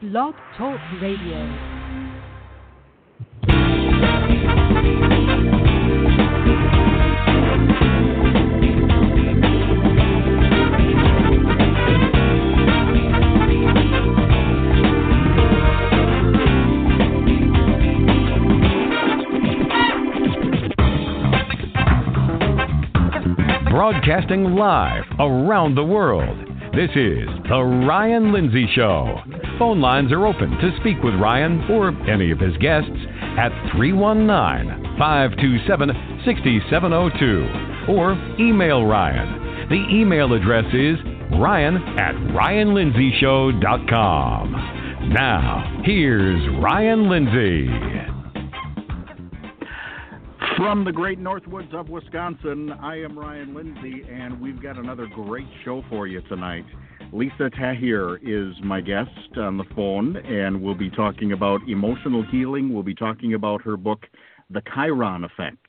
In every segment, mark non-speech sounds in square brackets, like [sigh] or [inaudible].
Blog Talk Radio. Broadcasting live around the world. This is The Ryan Lindsay Show. Phone lines are open to speak with Ryan or any of his guests at 319 527 6702 or email Ryan. The email address is ryan at ryanlindsayshow.com. Now, here's Ryan Lindsay. From the great Northwoods of Wisconsin, I am Ryan Lindsay, and we've got another great show for you tonight. Lisa Tahir is my guest on the phone, and we'll be talking about emotional healing. We'll be talking about her book, The Chiron Effect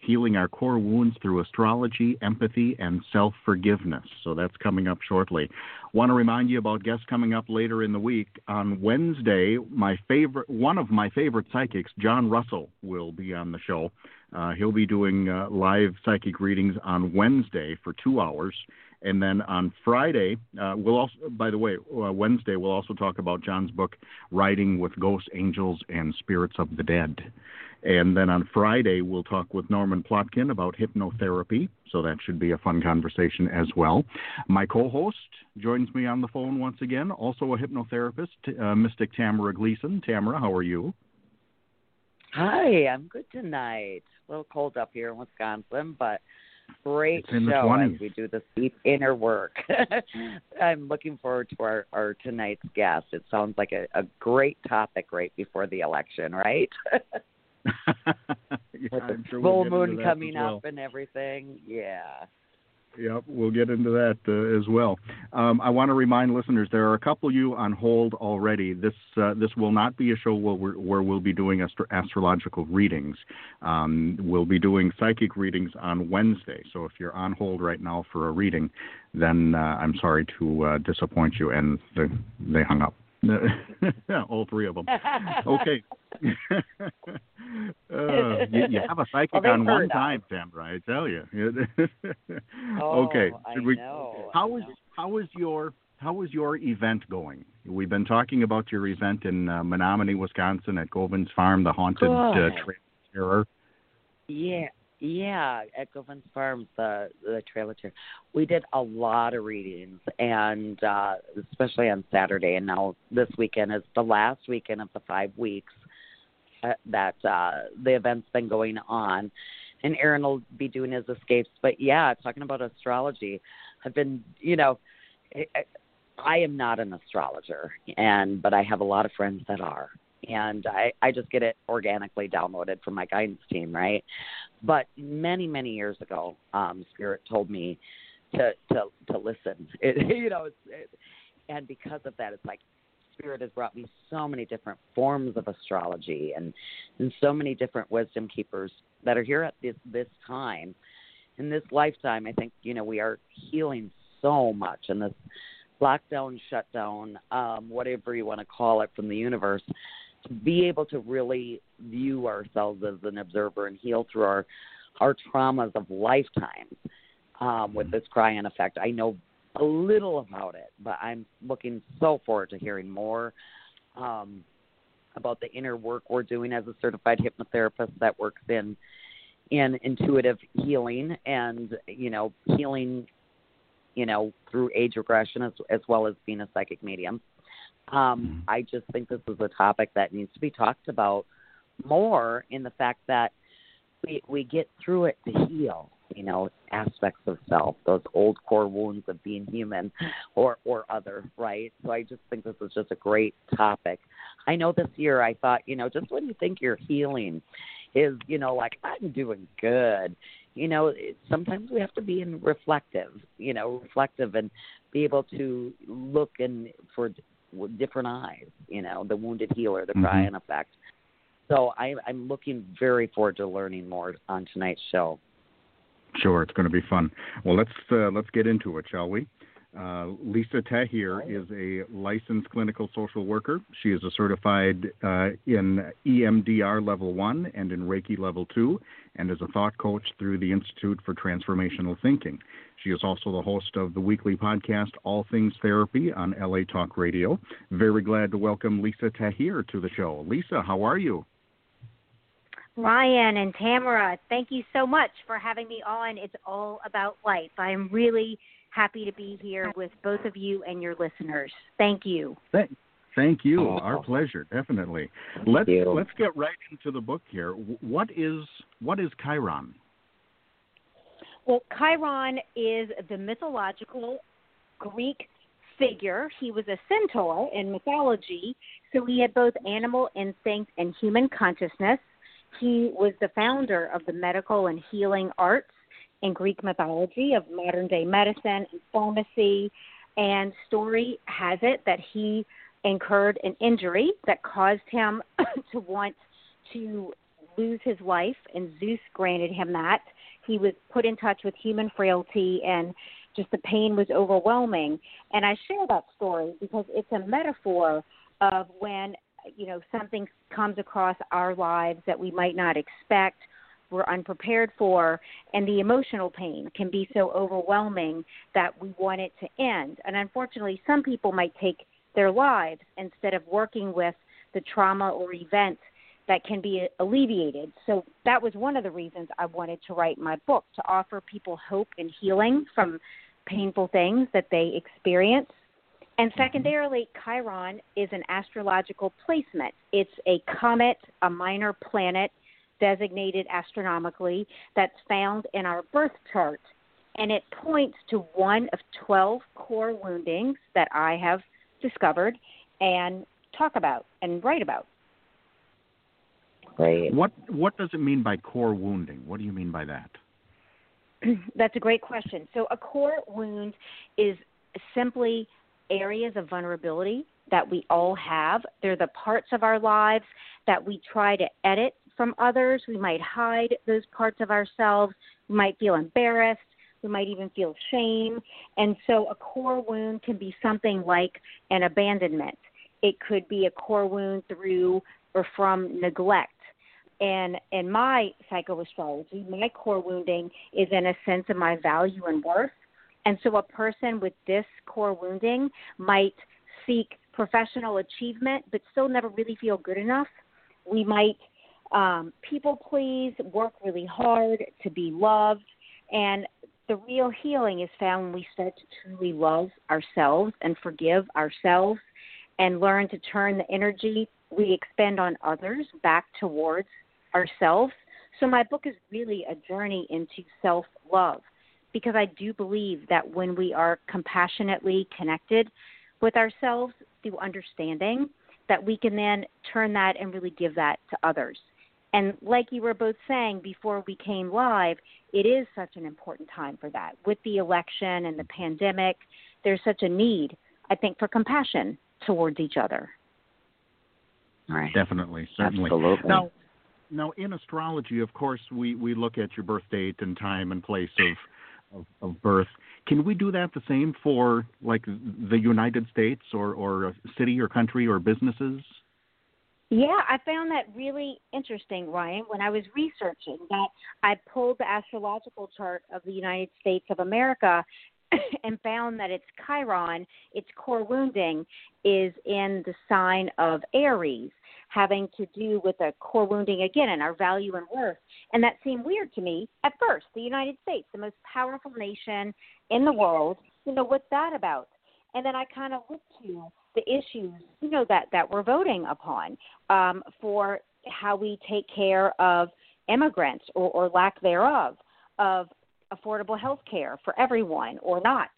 Healing Our Core Wounds Through Astrology, Empathy, and Self Forgiveness. So that's coming up shortly. Want to remind you about guests coming up later in the week. On Wednesday, my favorite, one of my favorite psychics, John Russell, will be on the show. Uh, he'll be doing uh, live psychic readings on Wednesday for two hours. And then on Friday, uh, we'll also, by the way, uh, Wednesday, we'll also talk about John's book, Writing with Ghosts, Angels, and Spirits of the Dead. And then on Friday, we'll talk with Norman Plotkin about hypnotherapy. So that should be a fun conversation as well. My co host joins me on the phone once again, also a hypnotherapist, uh, Mystic Tamara Gleason. Tamara, how are you? Hi, I'm good tonight. A little cold up here in Wisconsin, but great It's in the show as we do this deep inner work. [laughs] I'm looking forward to our, our tonight's guest. It sounds like a, a great topic right before the election, right? [laughs] yeah, With the sure we'll full moon coming well. up and everything. Yeah. Yep, we'll get into that uh, as well. Um, I want to remind listeners there are a couple of you on hold already. This uh, this will not be a show where, where we'll be doing astro- astrological readings. Um, we'll be doing psychic readings on Wednesday. So if you're on hold right now for a reading, then uh, I'm sorry to uh, disappoint you. And the, they hung up. Yeah, [laughs] all three of them. Okay. uh, [laughs] you, you have a psychic Well, on one time, Tamara. I tell you. [laughs] Oh, okay. I Should we- know. How I is know. how is your how is your event going? We've been talking about your event in uh, Menominee, Wisconsin, at Govins Farm, the haunted uh, terror. Yeah, yeah, at Govins Farms, the the trailer chair. We did a lot of readings, and uh, especially on Saturday, and now this weekend is the last weekend of the five weeks uh, that uh, the event's been going on. And Aaron will be doing his escapes, but yeah, talking about astrology, I've been, you know, I, I am not an astrologer, and but I have a lot of friends that are, and I I just get it organically downloaded from my guidance team, right? But many many years ago, um, Spirit told me to to to listen. [laughs] It, you know, it's, it, and because of that, it's like Spirit has brought me so many different forms of astrology and and so many different wisdom keepers that are here at this this time in this lifetime. I think you know we are healing so much in this lockdown, shutdown, um, whatever you want to call it from the universe, be able to really view ourselves as an observer and heal through our our traumas of lifetimes um, with this Chiron effect. I know a little about it, but I'm looking so forward to hearing more um, about the inner work we're doing as a certified hypnotherapist that works in in intuitive healing and you know healing you know through age regression as as well as being a psychic medium. Um, I just think this is a topic that needs to be talked about more in the fact that we we get through it to heal. you know, aspects of self, those old core wounds of being human [laughs] or or other, right? So I just think this is just a great topic. I know this year I thought, you know, just when you think you're healing is, you know, like I'm doing good. You know, sometimes we have to be in reflective, you know, reflective and be able to look and for different eyes, you know, the wounded healer, the mm-hmm. Chiron effect. So I, I'm looking very forward to learning more on tonight's show. Sure, it's going to be fun. Well, let's uh, let's get into it, shall we? Uh, Lisa Tahir is a licensed clinical social worker. She is a certified uh, in EMDR level one and in Reiki level two, and is a thought coach through the Institute for Transformational Thinking. She is also the host of the weekly podcast All Things Therapy on LA Talk Radio. Very glad to welcome Lisa Tahir to the show. Lisa, how are you? Ryan and Tamara, thank you so much for having me on. It's all about life. I'm really happy to be here with both of you and your listeners. Thank you. Thank, thank you. Our pleasure, definitely. Thank let's you. let's get right into the book here. What is what is Chiron? Well, Chiron is the mythological Greek figure. He was a centaur in mythology, so he had both animal instinct and human consciousness. He was the founder of the medical and healing arts in Greek mythology of modern day medicine and pharmacy. And story has it that he incurred an injury that caused him [coughs] to want to lose his life, and Zeus granted him that. He was put in touch with human frailty, and just the pain was overwhelming. And I share that story because it's a metaphor of when you know something comes across our lives that we might not expect we're unprepared for and the emotional pain can be so overwhelming that we want it to end and unfortunately some people might take their lives instead of working with the trauma or event that can be alleviated. So that was one of the reasons I wanted to write my book to offer people hope and healing from painful things that they experience and mm-hmm. secondarily, Chiron is an astrological placement. It's a comet, a minor planet designated astronomically that's found in our birth chart. And it points to one of 12 core woundings that I have discovered and talk about and write about. Great. What what does it mean by core wounding? What do you mean by that? [clears throat] That's a great question. So a core wound is simply areas of vulnerability that we all have. They're the parts of our lives that we try to edit from others. We might hide those parts of ourselves. We might feel embarrassed. We might even feel shame. And so a core wound can be something like an abandonment. It could be a core wound through or from neglect. And in my psychoastrology, my core wounding is in a sense of my value and worth and so a person with this core wounding might seek professional achievement but still never really feel good enough. We might um, people please, work really hard to be loved. And the real healing is found when we start to truly love ourselves and forgive ourselves and learn to turn the energy we expend on others back towards ourselves. So, my book is really a journey into self love because I do believe that when we are compassionately connected with ourselves through understanding, that we can then turn that and really give that to others. And like you were both saying before we came live, it is such an important time for that. With the election and the pandemic, there's such a need, I think, for compassion towards each other. Right. Definitely, certainly. Absolutely. Now, now in astrology, of course, we, we look at your birth date and time and place of of, of birth. Can we do that the same for like the United States or, or a city or country or businesses? Yeah, I found that really interesting, Ryan. When I was researching that, I pulled the astrological chart of the United States of America [laughs] and found that its Chiron, its core wounding, is in the sign of Aries having to do with a core wounding again and our value and worth. And that seemed weird to me at first. The United States, the most powerful nation in the world, you know, what's that about? And then I kind of look to the issues, you know, that that we're voting upon um, for how we take care of immigrants or, or lack thereof, of affordable health care for everyone or not.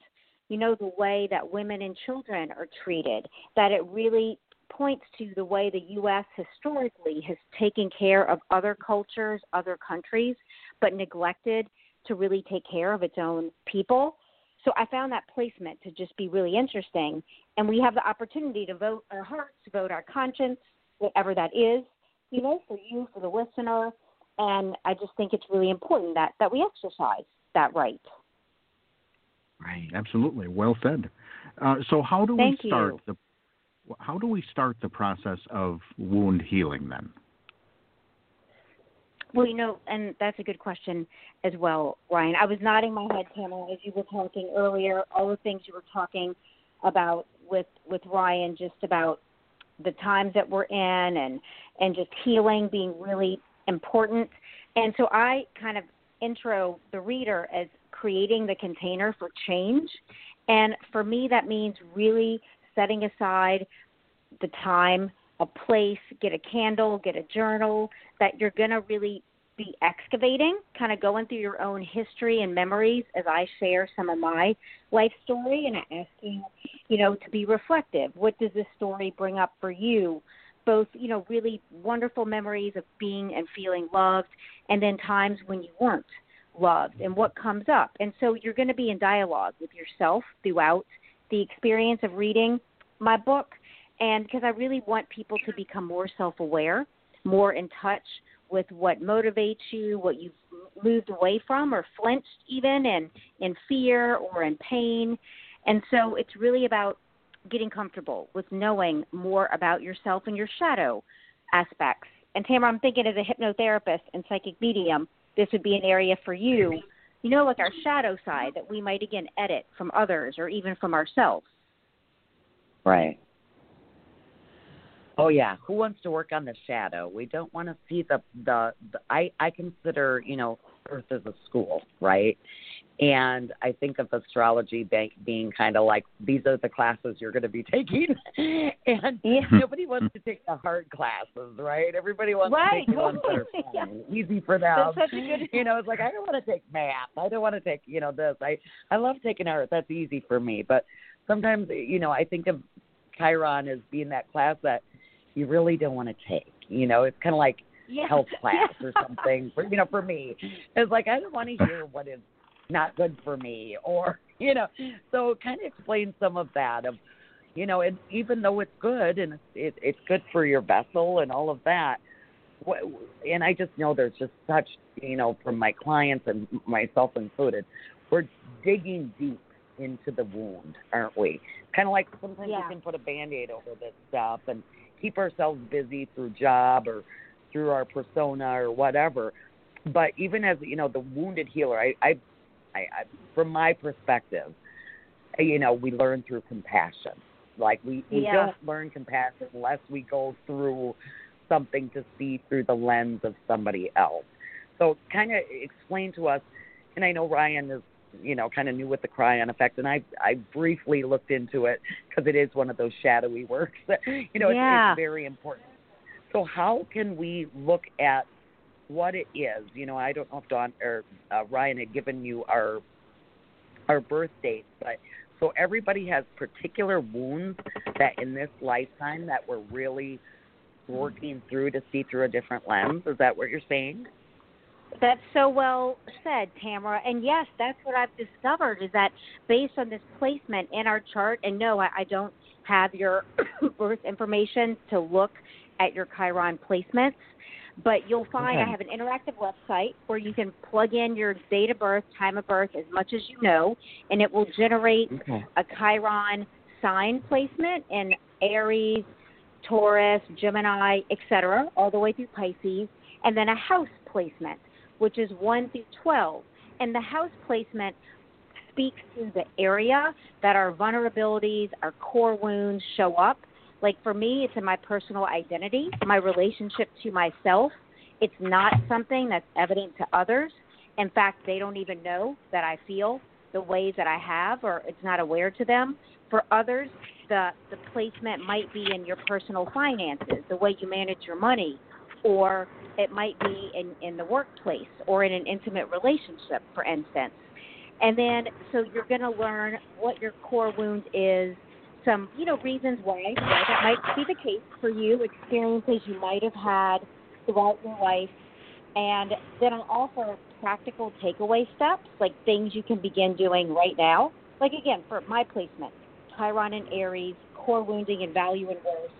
You know, the way that women and children are treated, that it really points to the way the U.S. historically has taken care of other cultures, other countries, but neglected to really take care of its own people. So I found that placement to just be really interesting. And we have the opportunity to vote our hearts, vote our conscience, whatever that is, you know, for you, for the listener. And I just think it's really important that, that we exercise that right. Right, absolutely. Well said. Uh, so how do Thank we start you. the how do we start the process of wound healing then? Well, you know, and that's a good question as well, Ryan. I was nodding my head, Pamela, as you were talking earlier. All the things you were talking about with with Ryan, just about the times that we're in, and and just healing being really important. And so I kind of intro the reader as creating the container for change. And for me, that means really setting aside the time, a place, get a candle, get a journal that you're going to really be excavating, kind of going through your own history and memories as I share some of my life story and I ask you, you know, to be reflective. What does this story bring up for you? Both, you know, really wonderful memories of being and feeling loved and then times when you weren't loved and what comes up. And so you're going to be in dialogue with yourself throughout the experience of reading my book and because I really want people to become more self-aware, more in touch with what motivates you, what you've moved away from or flinched even in in fear or in pain. And so it's really about getting comfortable with knowing more about yourself and your shadow aspects. And Tamara, I'm thinking as a hypnotherapist and psychic medium, this would be an area for you, you know, like our shadow side that we might again edit from others or even from ourselves. Right. Oh yeah, who wants to work on the shadow? We don't want to see the, the the I I consider, you know, Earth as a school, right? And I think of astrology being, being kind of like these are the classes you're going to be [laughs] taking, and Yeah. nobody wants to take the hard classes, right? Everybody wants Right, to take the ones that are totally, [laughs] yeah. easy for them. That's such a good- You know, it's like I don't want to take math. I don't want to take, you know, this. I I love taking art. That's easy for me. But sometimes, you know, I think of Chiron as being that class that you really don't want to take. You know, it's kind of like Yeah. health [laughs] class or something. For, you know, for me, it's like I don't want to [laughs] hear what is not good for me, or [laughs] you know. So kind of explain some of that of, you know, and even though it's good and it's it, it's good for your vessel and all of that. what- And I just know there's just such, you know, from my clients and myself included, we're digging deep into the wound, aren't we? Kind of like sometimes Yeah. we can put a band-aid over this stuff and keep ourselves busy through job or through our persona or whatever. But even as you know, the wounded healer, I, I, I, I from my perspective, you know, we learn through compassion. Like we, we Yeah. don't learn compassion unless we go through something to see through the lens of somebody else. So, kind of explain to us. And I know Ryan is, you know, kind of knew with the Chiron effect, and I I briefly looked into it because it is one of those shadowy works. That, you know, Yeah. it's, it's very important. So, how can we look at what it is? You know, I don't know if Don or uh, Ryan had given you our our birth dates, but so everybody has particular wounds that in this lifetime that we're really working through to see through a different lens. Is that what you're saying? That's so well said, Tamara. And yes, that's what I've discovered is that based on this placement in our chart, and no, I, I don't have your [coughs] birth information to look at your Chiron placements, but you'll find Okay. I have an interactive website where you can plug in your date of birth, time of birth, as much as you know, and it will generate Okay. a Chiron sign placement in Aries, Taurus, Gemini, etc., all the way through Pisces, and then a house placement, which is 1 through 12. And the house placement speaks to the area that our vulnerabilities, our core wounds show up. Like for me, it's in my personal identity, my relationship to myself. It's not something that's evident to others. In fact, they don't even know that I feel the ways that I have, or it's not aware to them. For others, the the placement might be in your personal finances, the way you manage your money, or it might be in, in the workplace or in an intimate relationship, for instance. And then, so you're going to learn what your core wound is, some, you know, reasons why, that might be the case for you, experiences you might have had throughout your life, and then I'll offer practical takeaway steps, like things you can begin doing right now. Like again, for my placement, Chiron and Aries, core wounding and value and worth.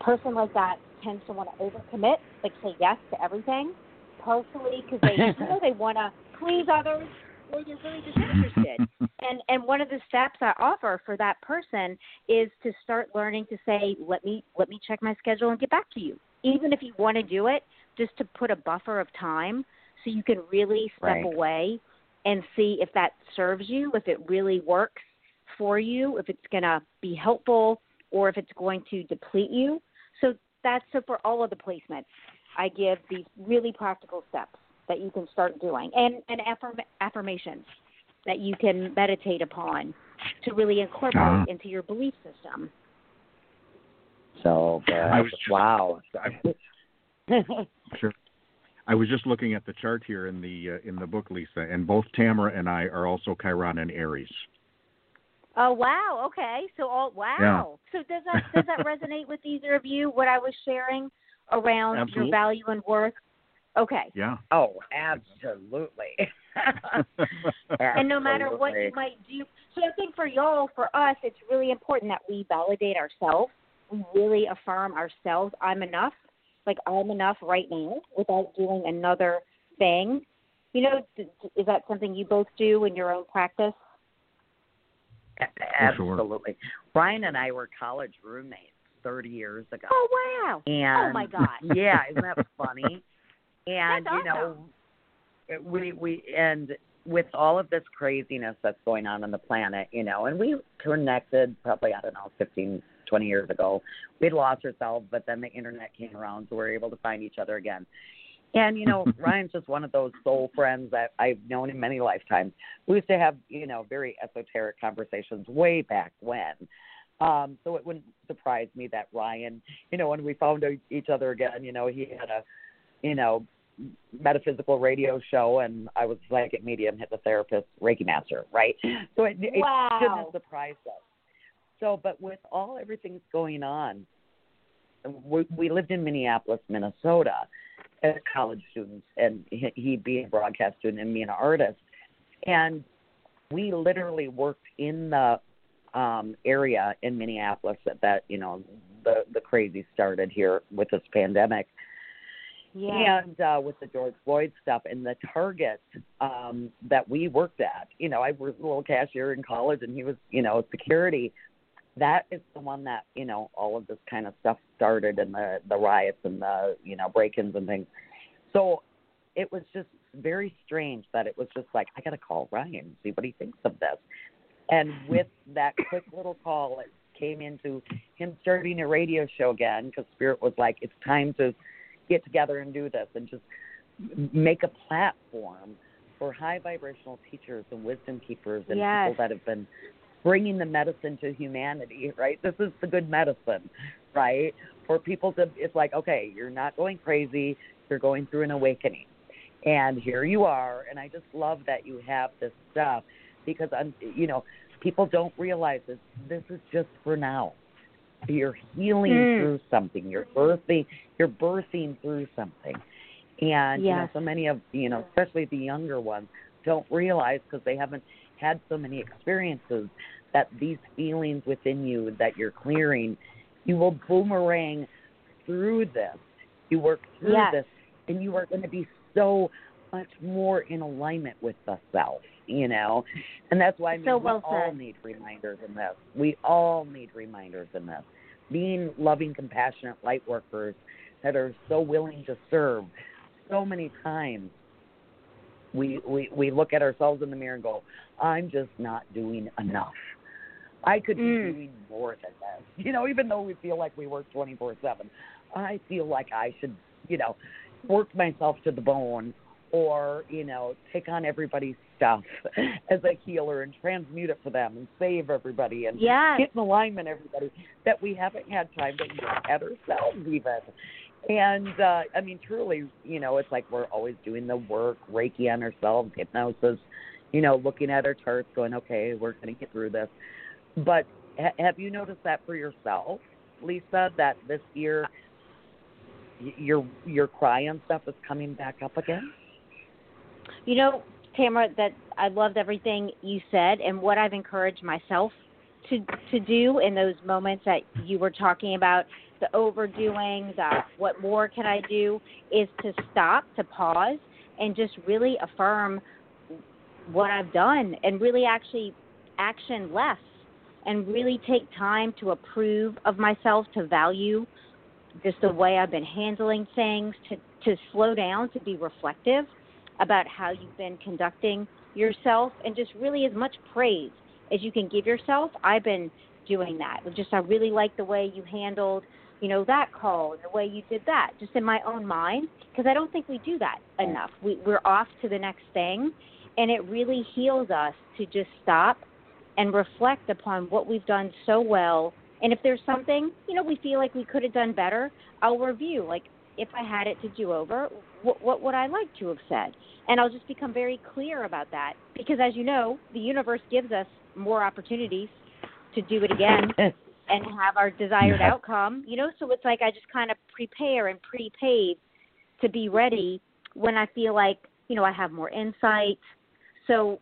Person like that tends to want to overcommit, like say yes to everything, partially because they you know [laughs] they want to please others or they're really disinterested. [laughs] and and one of the steps I offer for that person is to start learning to say, let me let me check my schedule and get back to you. Even if you want to do it, just to put a buffer of time so you can really step Right. away and see if that serves you, if it really works for you, if it's going to be helpful, or if it's going to deplete you. So that's so for all of the placements, I give these really practical steps that you can start doing, and and affirm, affirmations that you can meditate upon to really incorporate Ah. into your belief system. So good. I was just- wow. [laughs] Sure. I was just looking at the chart here in the uh, in the book, Lisa, and both Tamara and I are also Chiron and Aries. Oh wow, okay. So all wow. So does that [laughs] does that resonate with either of you what I was sharing around Absolutely. your value and worth? Okay. Yeah. Oh, absolutely. [laughs] and no matter what you might do. So I think for y'all, for us, it's really important that we validate ourselves. We really affirm ourselves. I'm enough. Like I'm enough right now without doing another thing. You know, d- d- is that something you both do in your own practice? Absolutely. Ryan and I were college roommates 30 years ago. Oh wow! Oh, and oh my God! [laughs] yeah, isn't that funny? And That's you know, we we and with all of this craziness that's going on on the planet, you know, and we connected probably I don't know 15, 20 years ago. We'd lost ourselves, but then the internet came around, so we were able to find each other again. And you know, [laughs] Ryan's just one of those soul friends that I've known in many lifetimes. We used to have, you know, very esoteric conversations way back when. Um, so it wouldn't surprise me that Ryan, you know, when we found each other again, you know, he had a, you know, metaphysical radio show, and I was psychic medium, hypnotherapist, Reiki master, right? So it, it Wow. shouldn't surprise us. So, but with all everything's going on, we, we lived in Minneapolis, Minnesota, as college students, and he, he being a broadcast student and me an artist, and we literally worked in the um area in Minneapolis that that you know the the crazy started here with this pandemic. Yeah. and uh with the George Floyd stuff and the target um that we worked at. You know I was a little cashier in college and he was you know security that is the one that you know all of this kind of stuff started and the the riots and the you know break-ins and things. So it was just very strange that it was just like I got to call Ryan and see what he thinks of this. And hmm. with that quick little call it came into him starting a radio show again because spirit was like it's time to get together and do this and just make a platform for high vibrational teachers and wisdom keepers and Yes. people that have been bringing the medicine to humanity right? This is the good medicine right? For people to it's like okay you're not going crazy you're going through an awakening. And here you are and i just love that you have this stuff because i'm you know people don't realize this this is just for now. You're healing Mm. through something. You're birthing you're birthing through something. And you know Yes. so many of you know especially the younger ones don't realize because they haven't had so many experiences that these feelings within you that you're clearing you will boomerang through this you work through Yes. this and you are going to be so much more in alignment with the self you know and that's why I mean, So well we all said. need reminders in this we all need reminders in this being loving compassionate light workers that are so willing to serve so many times we we we look at ourselves in the mirror and go i'm just not doing enough i could be Mm. doing more than this [laughs] you know even though we feel like we work twenty four seven i feel like i should you know work myself to the bone or you know take on everybody's stuff [laughs] as a healer and transmute it for them and save everybody and Yes. get in alignment everybody that we haven't had time to look at ourselves even and uh, I mean, truly, you know, it's like we're always doing the work, Reiki on ourselves, hypnosis, you know, looking at our charts, going, okay, we're going to get through this. But ha- have you noticed that for yourself, Lisa? That this year, your your Chiron stuff is coming back up again. You know, Tamara, that I loved everything you said, and what I've encouraged myself to to do in those moments that you were talking about the overdoing, the what more can I do, is to stop, to pause, and just really affirm what I've done, and really actually action less, and really take time to approve of myself, to value just the way I've been handling things, to to slow down, to be reflective about how you've been conducting yourself, and just really as much praise as you can give yourself. I've been doing that. Just I really like the way you handled, you know, that call and the way you did that, just in my own mind, because I don't think we do that enough. We we're off to the next thing, and it really heals us to just stop and reflect upon what we've done so well. And if there's something, you know, we feel like we could have done better, I'll review. Like if I had it to do over, what, what would I like to have said? And I'll just become very clear about that because, as you know, the universe gives us more opportunities to do it again [laughs] and have our desired outcome. You know, so it's like I just kind of prepare and pre-pave to be ready when I feel like you know I have more insight. So,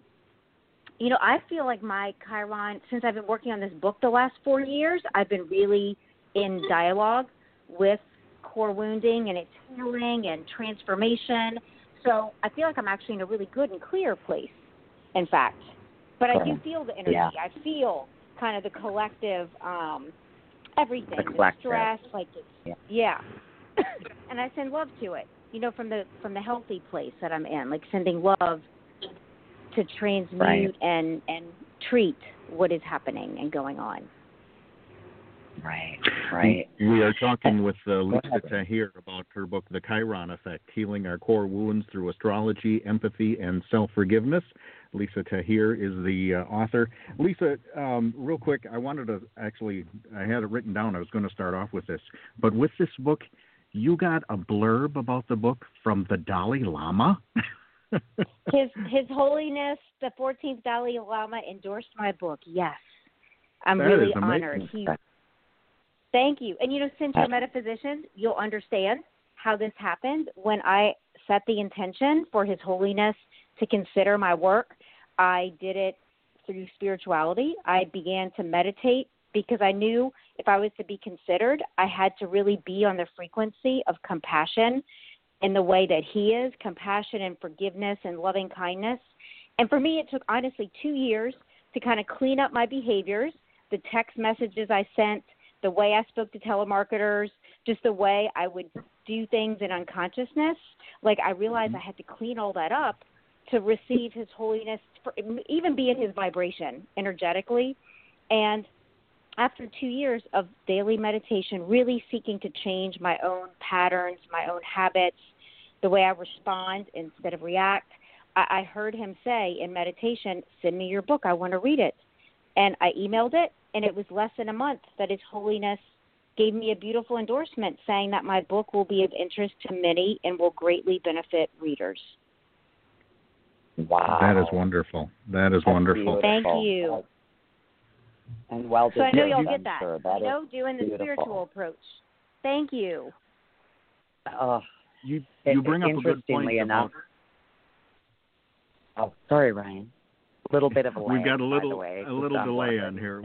you know, I feel like my Chiron since I've been working on this book the last four years, I've been really in dialogue with core wounding and its healing and transformation. So I feel like I'm actually in a really good and clear place, in fact. But I do feel the energy. Yeah. I feel kind of the collective, um, everything, The the, stress, like it's, Yeah. yeah. [coughs] and I send love to it. You know, from the from the healthy place that I'm in, like sending love to transmute Right. and and treat what is happening and going on. Right, right. We are talking with uh, Lisa ahead. Tahir about her book, The Chiron Effect Healing Our Core Wounds Through Astrology, Empathy, and Self Forgiveness. Lisa Tahir is the uh, author. Lisa, um, real quick, I wanted to actually, I had it written down. I was going to start off with this. But with this book, you got a blurb about the book from the Dalai Lama? [laughs] His His Holiness the 14th Dalai Lama endorsed my book. Yes, I'm That really honored. He, thank you. And you know, since you're metaphysicians, you'll understand how this happened. When I set the intention for His Holiness to consider my work, I did it through spirituality. I began to meditate because I knew if I was to be considered, I had to really be on the frequency of compassion in the way that he is compassion and forgiveness and loving kindness. And for me, it took honestly two years to kind of clean up my behaviors, the text messages I sent, the way I spoke to telemarketers, just the way I would do things in unconsciousness. Like I realized mm-hmm. I had to clean all that up to receive His holiness, for, even be in His vibration energetically. And after two years of daily meditation, really seeking to change my own patterns, my own habits, the way I respond instead of react, I, I heard him say in meditation, Send me your book. I want to read it. And I emailed it, and it was less than a month that His Holiness gave me a beautiful endorsement saying that my book will be of interest to many and will greatly benefit readers. Wow. That is wonderful. That is That's wonderful. Thank you. And well done. So I know y'all get that. sure. That you know, doing the beautiful. spiritual approach. Thank you. Oh, You, you bring up a good point interestingly about enough- oh, sorry, Ryan. A little bit of a [laughs] We've got a little way, a little delay on here,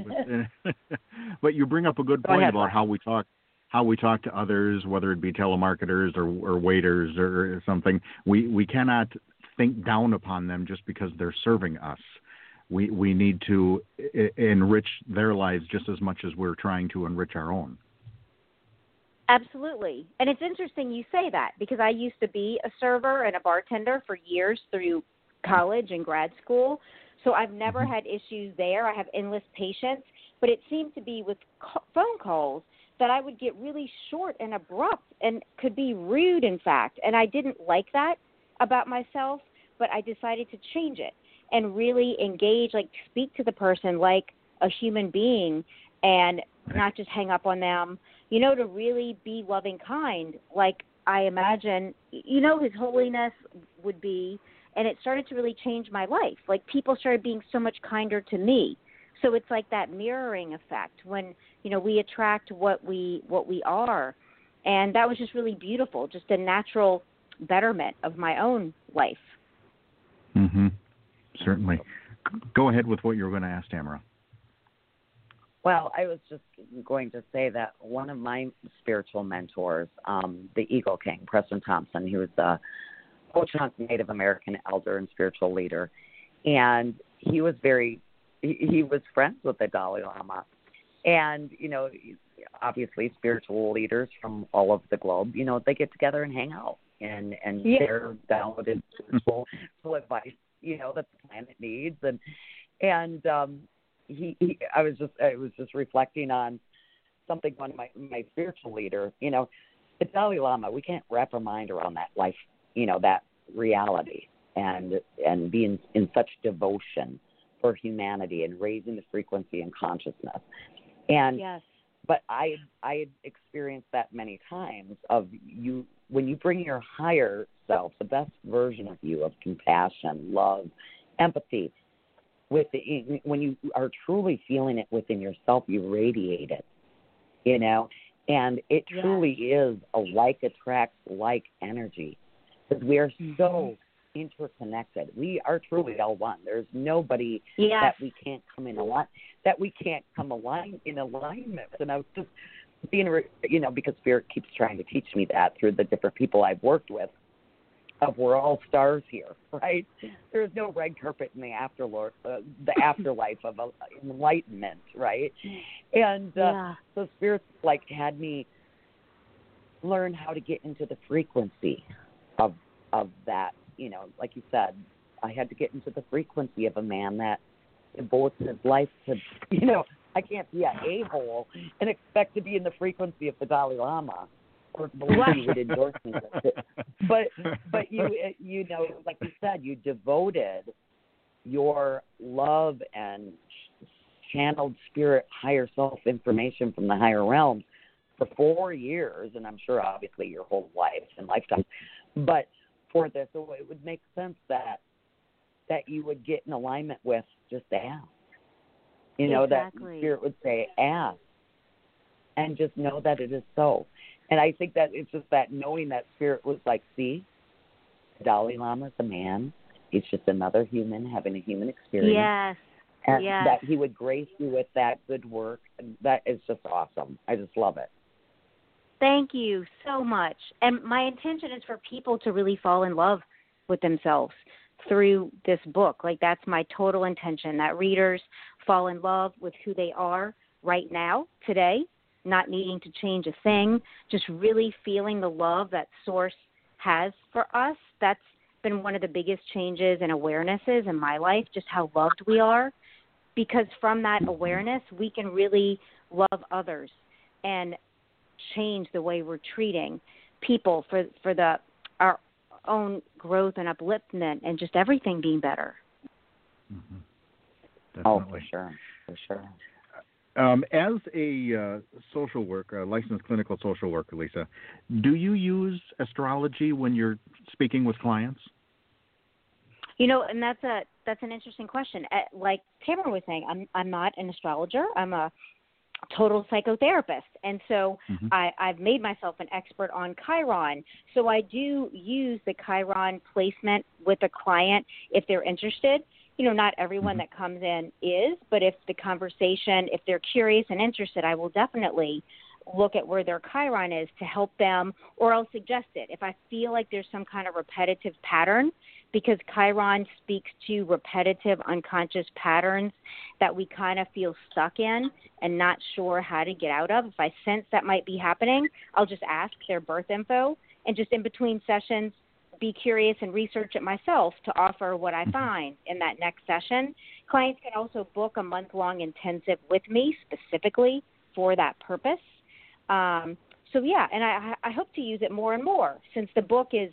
but, [laughs] [laughs] but you bring up a good Go point ahead, about Ryan. how we talk how we talk to others, whether it be telemarketers or, or waiters or something. We we cannot think down upon them just because they're serving us. We we need to enrich their lives just as much as we're trying to enrich our own. Absolutely. And it's interesting you say that because I used to be a server and a bartender for years through college and grad school. So I've never mm-hmm. had issues there. I have endless patience. But it seemed to be with phone calls that I would get really short and abrupt and could be rude, in fact. And I didn't like that about myself, but I decided to change it and really engage, like speak to the person like a human being and not just hang up on them you know, to really be loving kind, like I imagine, you know, His Holiness would be. And it started to really change my life. Like people started being so much kinder to me. So it's like that mirroring effect when you know we attract what we what we are, and that was just really beautiful. Just a natural betterment of my own life. Mm-hmm. Certainly. Go ahead with what you were going to ask, Tamara. Well, I was just going to say that one of my spiritual mentors, um, the Eagle King, Preston Thompson, he was a Ho-Chunk Native American elder and spiritual leader, and he was very, he, he was friends with the Dalai Lama, and you know, obviously spiritual leaders from all over the globe, you know, they get together and hang out and and yeah. share downloaded spiritual advice, you know, that the planet needs, and and um he, he I was just I was just reflecting on something one of my my spiritual leader, you know, the Dalai Lama, we can't wrap our mind around that life, you know, that reality and and being in such devotion for humanity and raising the frequency and consciousness. And yes. But I I had experienced that many times of you when you bring your higher self, the best version of you of compassion, love, empathy, with the, when you are truly feeling it within yourself, you radiate it, you know, and it truly is a like attracts like energy because we are Mm-hmm. so interconnected. We are truly all one. There's nobody Yes. that we can't come in align that we can't come align in alignment. with. And I was just being, you know, because Spirit keeps trying to teach me that through the different people I've worked with. Of we're all stars here, [laughs] right? There's no red carpet in the afterlife, uh, the [laughs] afterlife of uh, enlightenment, right? And uh, yeah. so Spirit like had me learn how to get into the frequency of of that. You know, like you said, I had to get into the frequency of a man that devotes his life to. [laughs] You know, I can't be a a hole and expect to be in the frequency of the Dalai Lama or believe he would endorse me. But [laughs] but you eh, you know, like you said, you devoted your love and channeled spirit higher self information from the higher realms for four years and i'm sure obviously your whole life and lifetime but for this so it would make sense that that you would get in alignment with just ask you know Exactly. that spirit would say ask and just know that it is so and i think that it's just that knowing that spirit was like see dalai lama's a man he's just another human having a human experience Yes. and Yes. that he would grace you with that good work. That is just awesome. I just love it. Thank you so much. And my intention is for people to really fall in love with themselves through this book. Like that's my total intention that readers fall in love with who they are right now, today, not needing to change a thing, just really feeling the love that source has for us. That's been one of the biggest changes and awarenesses in my life, just how loved we are. Because from that awareness, we can really love others and change the way we're treating people for for the our own growth and upliftment and just everything being better. Oh, Definitely. for sure. For sure. Um, as a uh, social worker, a licensed clinical social worker, Lisa, do you use astrology when you're speaking with clients? You know, and that's a that's an interesting question. Uh, Like Tamara was saying, I'm I'm not an astrologer. I'm a total psychotherapist, and so Mhm. I, I've made myself an expert on Chiron. So I do use the Chiron placement with a client if they're interested. You know, not everyone that comes in is, but if the conversation, if they're curious and interested, I will definitely look at where their Chiron is to help them, or I'll suggest it. If I feel like there's some kind of repetitive pattern, because Chiron speaks to repetitive unconscious patterns that we kind of feel stuck in and not sure how to get out of. If I sense that might be happening, I'll just ask their birth info and just in between sessions be curious and research it myself to offer what I find in that next session. Clients can also book a month long intensive with me specifically for that purpose. Um, so yeah, and I, I hope to use it more and more since the book is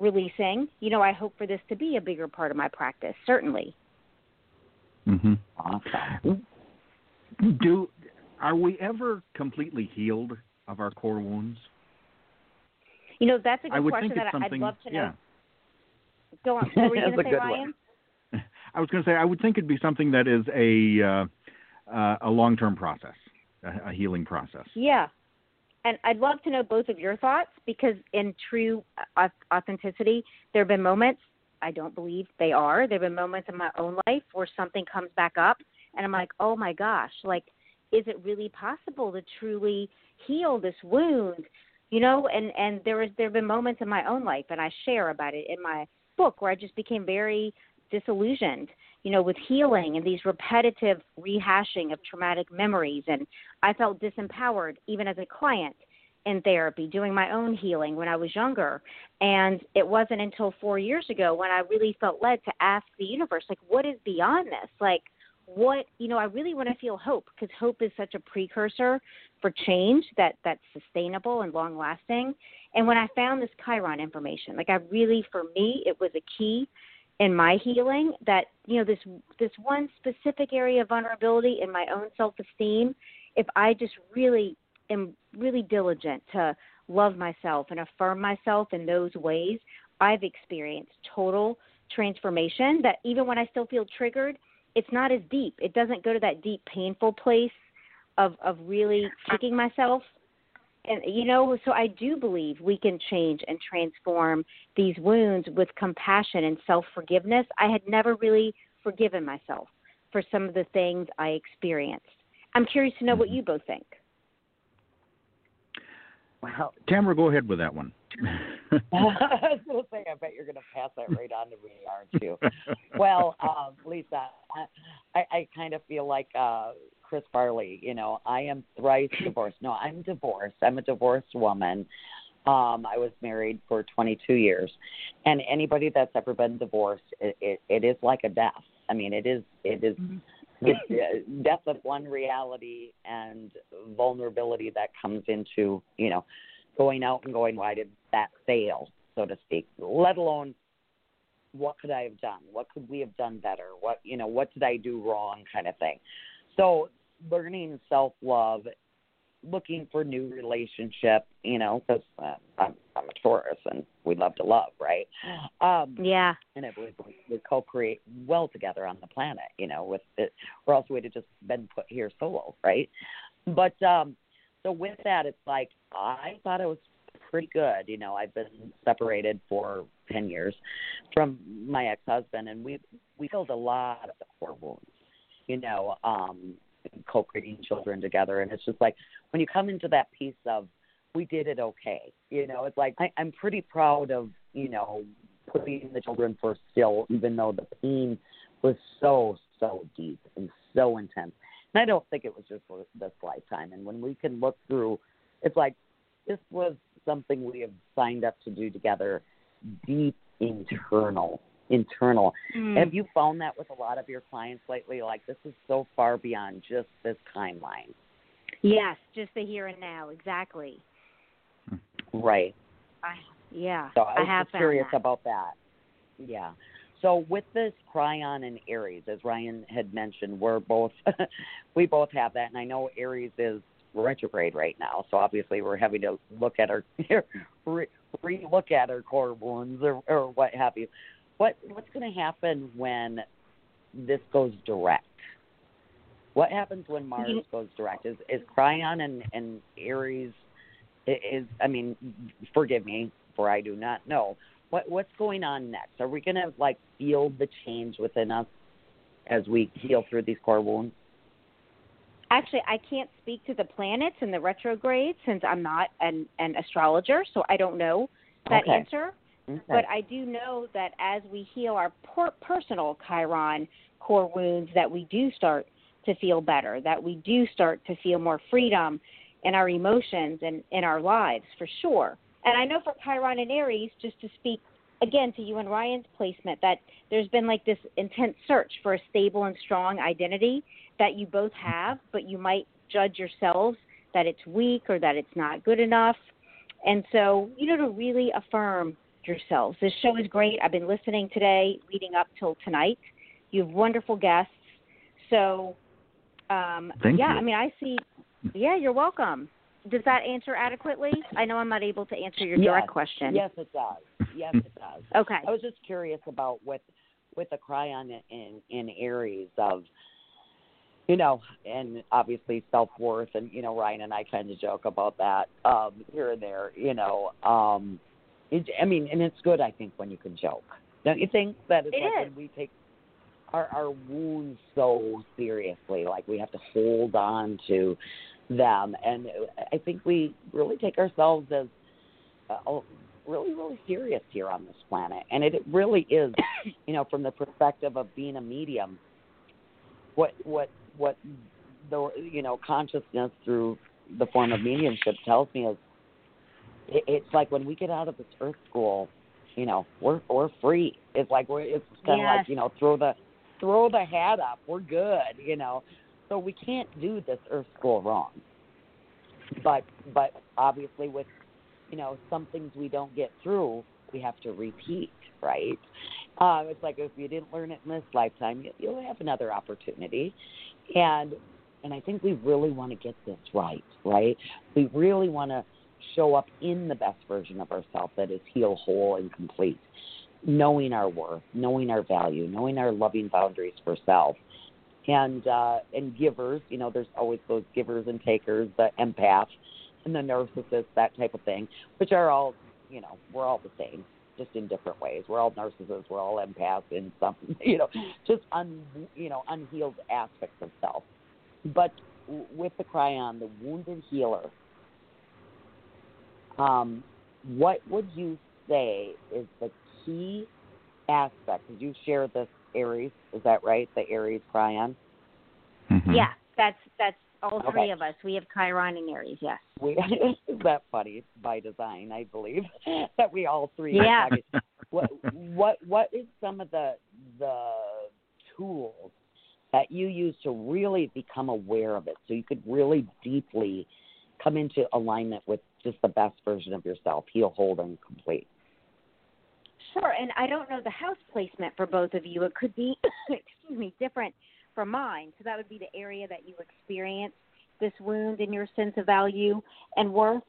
releasing. You know, I hope for this to be a bigger part of my practice. Certainly. Mm-hmm. Awesome. Do are we ever completely healed of our core wounds? You know, that's a good I would question think it's that I'd love to know. yeah. Go on. [laughs] What were you going to say, good one. Ryan? [laughs] I was going to say I would think it'd be something that is a uh, uh, a long term process, a, a healing process. Yeah. And I'd love to know both of your thoughts because, in true uh, authenticity, there have been moments, I don't believe they are, there have been moments in my own life where something comes back up and I'm like, oh my gosh, like, is it really possible to truly heal this wound? You know, and, and there was there have been moments in my own life and I share about it in my book where I just became very disillusioned, you know, with healing and these repetitive rehashing of traumatic memories. And I felt disempowered even as a client in therapy, doing my own healing when I was younger. And it wasn't until four years ago when I really felt led to ask the universe, like, what is beyond this? Like, what you know i really want to feel hope because hope is such a precursor for change that that's sustainable and long lasting and when i found this chiron information like i really for me it was a key in my healing that you know this this one specific area of vulnerability in my own self esteem if i just really am really diligent to love myself and affirm myself in those ways i've experienced total transformation that even when i still feel triggered it's not as deep. It doesn't go to that deep painful place of of really kicking myself and you know so i do believe we can change and transform these wounds with compassion and self forgiveness i had never really forgiven myself for some of the things i experienced i'm curious to know what you both think Well, Tamara, go ahead with that one. [laughs] I was going to say, I bet you're going to pass that right on to me, aren't you? well, um, Lisa, I, I, I kind of feel like uh, Chris Farley. You know, I am thrice divorced. No, I'm divorced. I'm a divorced woman. Um, I was married for 22 years, and anybody that's ever been divorced, it, it, it is like a death. I mean, it is it is the uh, death of one reality and vulnerability that comes into you know going out and going, why did that fail, so to speak? Let alone what could I have done? What could we have done better? What you know, what did I do wrong, kind of thing. So learning self love, looking for new relationship, you know, because uh, I'm, I'm a Taurus and we love to love, right? Um, yeah and it would we co-create well together on the planet, you know, with it, or else we'd have just been put here solo, right? But um, so with that, it's like I thought it was pretty good. You know, I've been separated for ten years from my ex-husband, and we we healed a lot of the core wounds. You know, um, co-creating children together, and it's just like when you come into that piece of we did it okay. You know, it's like I, I'm pretty proud of you know putting the children first still, even though the pain was so so deep and so intense. And I don't think it was just for this lifetime. And when we can look through, it's like this was something we have signed up to do together, deep internal internal. Mm. Have you found that with a lot of your clients lately? Like this is so far beyond just this timeline. yes just the here and now exactly Right. I, yeah So I was have curious that. about that. Yeah. So with this Chiron and Aries, as Ryan had mentioned, we're both [laughs] we both have that, and I know Aries is retrograde right now, so obviously we're having to look at our [laughs] re look at our core wounds or, or what have you. What what's going to happen when this goes direct? What happens when Mars You- goes direct? Is is Chiron and and Aries i- is I mean, forgive me for I do not know. What what's going on next? Are we going to like feel the change within us as we heal through these core wounds? Actually, I can't speak to the planets and the retrograde since I'm not an, an astrologer, so I don't know that Okay. answer. But I do know that as we heal our per- personal Chiron core wounds, that we do start to feel better, that we do start to feel more freedom in our emotions and in our lives, for sure. And I know for Chiron and Aries, just to speak again to you and Ryan's placement, that there's been like this intense search for a stable and strong identity that you both have, but you might judge yourselves that it's weak or that it's not good enough. And so, you know, to really affirm yourselves. This show is great. I've been listening today, leading up till tonight. You have wonderful guests. So, um, Thank yeah, you. I mean, I see. Yeah, you're welcome. does that answer adequately? I know I'm not able to answer your yes. direct question. Yes, it does. Yes, it does. [laughs] Okay. I was just curious about with with the Chiron in in Aries of you know, and obviously self worth, and you know, Ryan and I kind of joke about that um, here and there. You know, um, it, I mean, and it's good, I think, when you can joke. Don't you think that it's It like is. when we take our our wounds so seriously, like we have to hold on to them, and I think we really take ourselves as uh, really, really serious here on this planet, and it, it really is, [coughs] you know, from the perspective of being a medium. What what what the you know consciousness through the form of mediumship tells me is it, it's like when we get out of this earth school you know we're we're free. It's like we're it's kind of Yes. like you know throw the throw the hat up. We're good you know. So we can't do this earth school wrong. But but obviously with you know some things we don't get through we have to repeat right? Uh, it's like if you didn't learn it in this lifetime you, you'll have another opportunity. And and I think we really want to get this right, right? We really want to show up in the best version of ourselves that is heal, whole, and complete, knowing our worth, knowing our value, knowing our loving boundaries for self, and uh, and givers. You know, there's always those givers and takers, the empath and the narcissist, that type of thing, which are all, you know, we're all the same, just in different ways. We're all narcissists, we're all empaths in some, [laughs] you know, just un, you know, unhealed aspects of self. But with the Chiron, the wounded healer, um, what would you say is the key aspect? Did you share this Aries? Is that right? The Aries Chiron? Mhm. Yeah, that's that's all Okay. three of us. We have Chiron and Aries. Yes. We, [laughs] is that funny? By design, I believe, [laughs] that we all three. Yeah. are what what what is some of the the tools that you use to really become aware of it, so you could really deeply come into alignment with just the best version of yourself, heal, hold, and complete. Sure, and I don't know the house placement for both of you. It could be, [coughs] excuse me, different from mine. So that would be the area that you experience this wound in your sense of value and worth.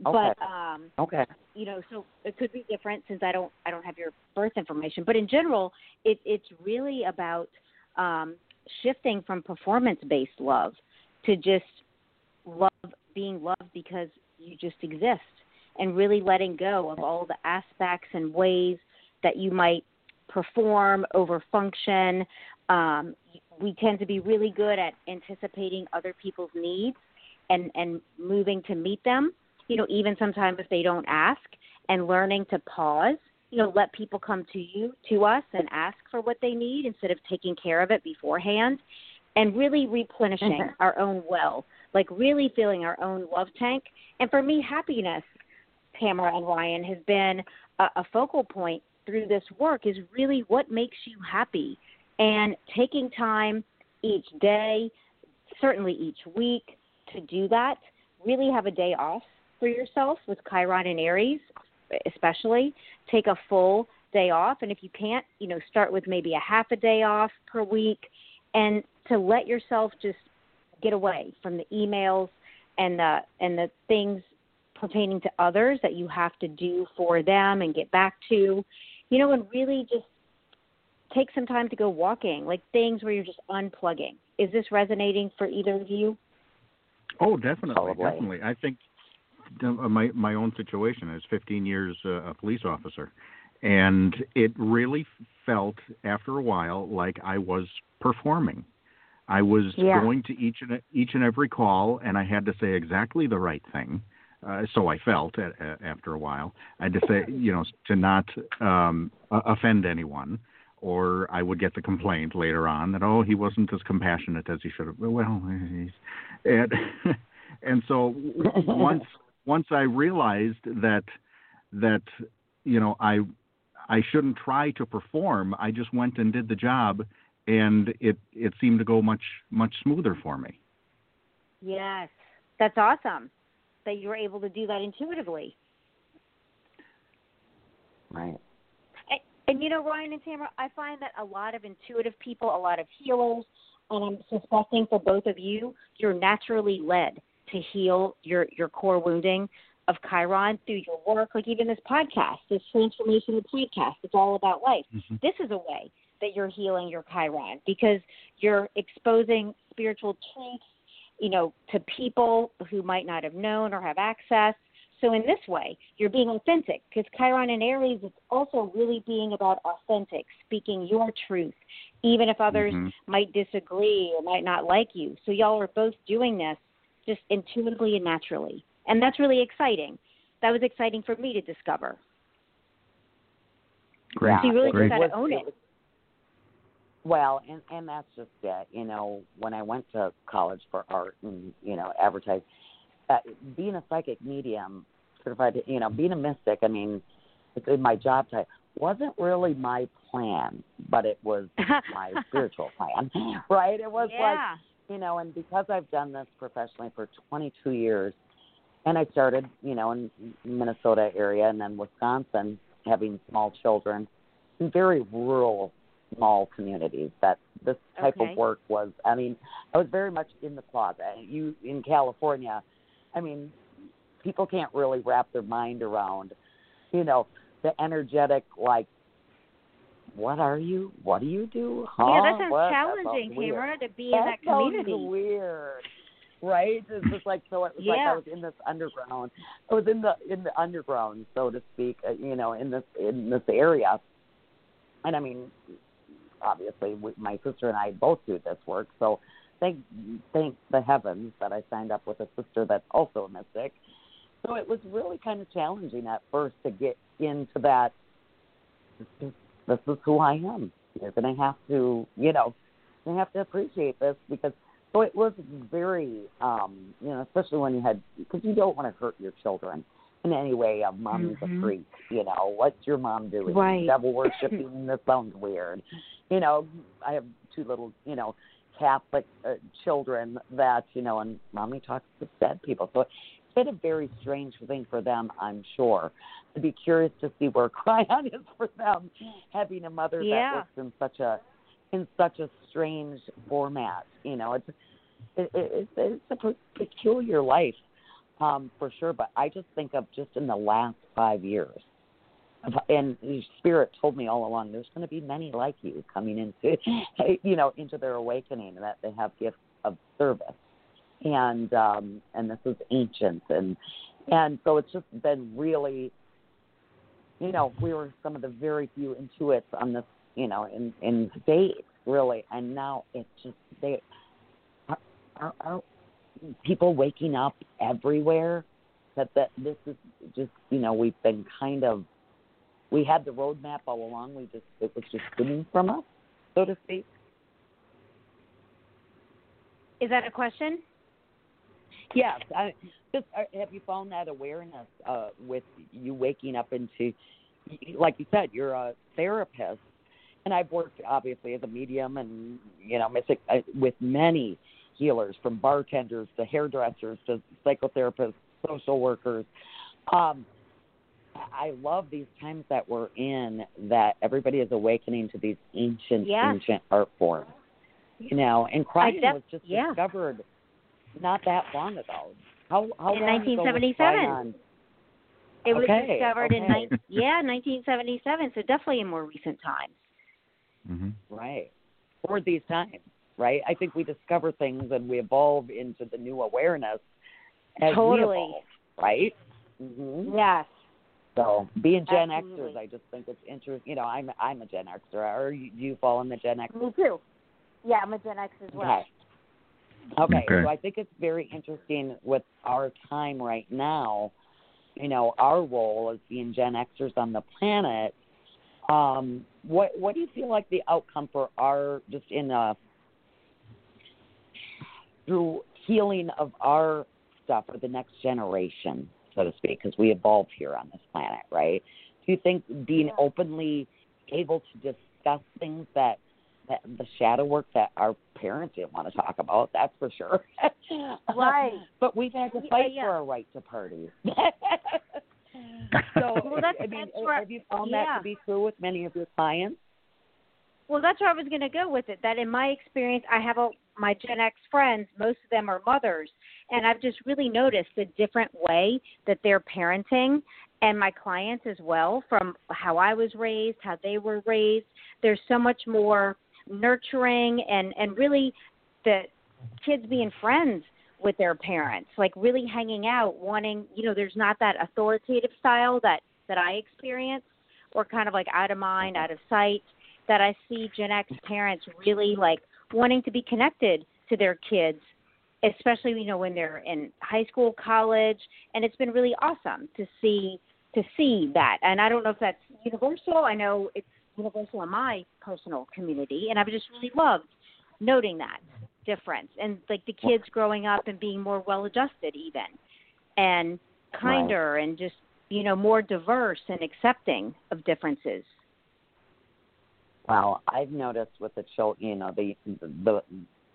But Okay. um, Okay. you know, so it could be different since I don't I don't have your birth information. But in general, it, it's really about um, shifting from performance based love to just love being loved because you just exist and really letting go of all the aspects and ways that you might perform, overfunction. Um, we tend to be really good at anticipating other people's needs and, and moving to meet them, you know, even sometimes if they don't ask, and learning to pause, you know, let people come to you, to us, and ask for what they need instead of taking care of it beforehand, and really replenishing Mhm. our own well, like really filling our own love tank. And for me, happiness Tamara and Ryan has been a, a focal point through this work is really what makes you happy and taking time each day, certainly each week to do that. Really have a day off for yourself with Chiron and Aries, especially. Take a full day off. And if you can't, you know, start with maybe a half a day off per week and to let yourself just get away from the emails and the and the things pertaining to others that you have to do for them and get back to, you know, and really just take some time to go walking, like things where you're just unplugging. Is this resonating for either of you? Oh, definitely, Probably. definitely. I think uh, my my own situation is 15 years uh, a police officer, and it really felt after a while like I was performing. I was Yeah. going to each and each and every call, and I had to say exactly the right thing. Uh, so I felt at, at, after a while. I had to say, you know, to not um, offend anyone, or I would get the complaint later on that oh he wasn't as compassionate as he should have. Well, and [laughs] and so [laughs] once once I realized that that you know I I shouldn't try to perform, I just went and did the job, and it it seemed to go much much smoother for me. Yes. That's awesome that you were able to do that intuitively. Right. And, and you know, Ryan and Tamara, I find that a lot of intuitive people, a lot of healers, and I'm suspecting for both of you, you're naturally led to heal your your core wounding of Chiron through your work, like even this podcast, this transformational podcast. It's all about life. Mm-hmm. This is a way that you're healing your Chiron because you're exposing spiritual truths, you know, to people who might not have known or have access. So in this way, you're being authentic because Chiron and Aries is also really being about authentic, speaking your truth, even if others Mhm. might disagree or might not like you. So y'all are both doing this just intuitively and naturally. And that's really exciting. That was exciting for me to discover. Great. So you really Great. just got to own it. Well, and and that's just it. You know, when I went to college for art and you know advertise, uh, being a psychic medium, certified, you know, being a mystic. I mean, it's in my job type wasn't really my plan, but it was [laughs] my spiritual plan, [laughs] right? It was like you know, and because I've done this professionally for 22 years, and I started, you know, in Minnesota area and then Wisconsin, having small children in very rural, small communities. That this type Okay. of work was. I mean, I was very much in the closet. You in California, I mean, people can't really wrap their mind around, you know, the energetic like. What are you? What do you do? Huh? Yeah, that sounds What? Challenging, Tamara, to be in that that sounds community. weird, right? It's just like so. It was like I was in this underground. I was in the in the underground, so to speak. Uh, you know, in this in this area, and I mean, obviously, we, my sister and I both do this work. So, thank thank the heavens that I signed up with a sister that's also a mystic. So it was really kind of challenging at first to get into that. This is, this is who I am. You're going to have to, you know, you have to appreciate this because so it was very um you know especially when you had because you don't want to hurt your children in any way of mommy's Mhm. a freak you know what's your mom doing Right. devil worshiping this sounds weird you know i have two little you know catholic uh, children that you know and mommy talks to dead people so it's been a very strange thing for them i'm sure to be curious to see where [laughs] Chiron is for them having a mother Yeah. that works in such a in such a strange format. You know, it's it, it, it's a peculiar life um, for sure. But I just think of just in the last five years, and the Spirit told me all along there's going to be many like you coming into [laughs] you know into their awakening that they have gifts of service, and um, and this is ancient. And and so it's just been really you know, we were some of the very few intuits on this, you know, in in states, really, and now it's just they are, are, are people waking up everywhere. That that this is just, you know, we've been kind of we had the roadmap all along. We just it was just hidden from us, so to speak. Is that a question? Yes, I, just uh, have you found that awareness uh, with you waking up into, like you said, you're a therapist, and I've worked obviously as a medium and you know mystic uh, with many healers from bartenders to hairdressers to psychotherapists, social workers. Um, I love these times that we're in that everybody is awakening to these ancient, Yes. ancient art forms. You know, and Chiron def- was just yeah. discovered not that long ago. How how In long ago was 1977. It was Okay, discovered in okay. ni- yeah, 1977. So definitely in more recent times. Mm-hmm. Right. For these times, right? I think we discover things and we evolve into the new awareness as Totally. we evolve, right? hmm Yes. So being Gen Absolutely. Xers, I just think it's interesting. You know, I'm I'm a Gen Xer. Or you, do you fall in the Gen X? Me too. Yeah, I'm a Gen X as well. Okay. Okay. Okay. So I think it's very interesting with our time right now. You know, our role as being Gen Xers on the planet. Um, what what do you feel like the outcome for our just in a through healing of our stuff for the next generation, so to speak, because we evolved here on this planet, right? Do you think being openly able to discuss things that that the shadow work that our parents didn't want to talk about, that's for sure. [laughs] Right. but we've had to fight yeah. for our right to party. [laughs] so, Well, [laughs] that's- I mean, that's where- have you found that to be true with many of your clients? Well, that's where I was going to go with it. That in my experience, I have a, my Gen X friends. Most of them are mothers, and I've just really noticed a different way that they're parenting and my clients as well from how I was raised, how they were raised. There's so much more nurturing and and really the kids being friends with their parents, like really hanging out, wanting, you know, there's not that authoritative style that that I experience or kind of like out of mind, out of sight that I see Gen X parents really like wanting to be connected to their kids, especially you know when they're in high school, college, and it's been really awesome to see to see that. And I don't know if that's universal. I know it's universal in my personal community, and I've just really loved noting that difference and like the kids growing up and being more well adjusted even and kinder right. and just you know more diverse and accepting of differences well i've noticed with the children you know the the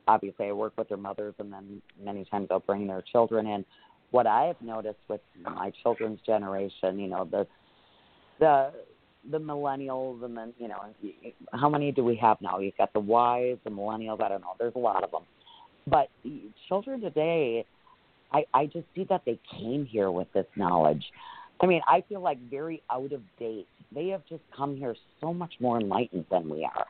obviously i work with their mothers and then many times i'll bring their children in. What i have noticed with my children's generation you know the the the millennials and then you know how many do we have now? You've got the Ys the millennials i don't know there's a lot of them but children today i i just see that they came here with this knowledge. I mean i feel like very out of date. They have just come here so much more enlightened than we are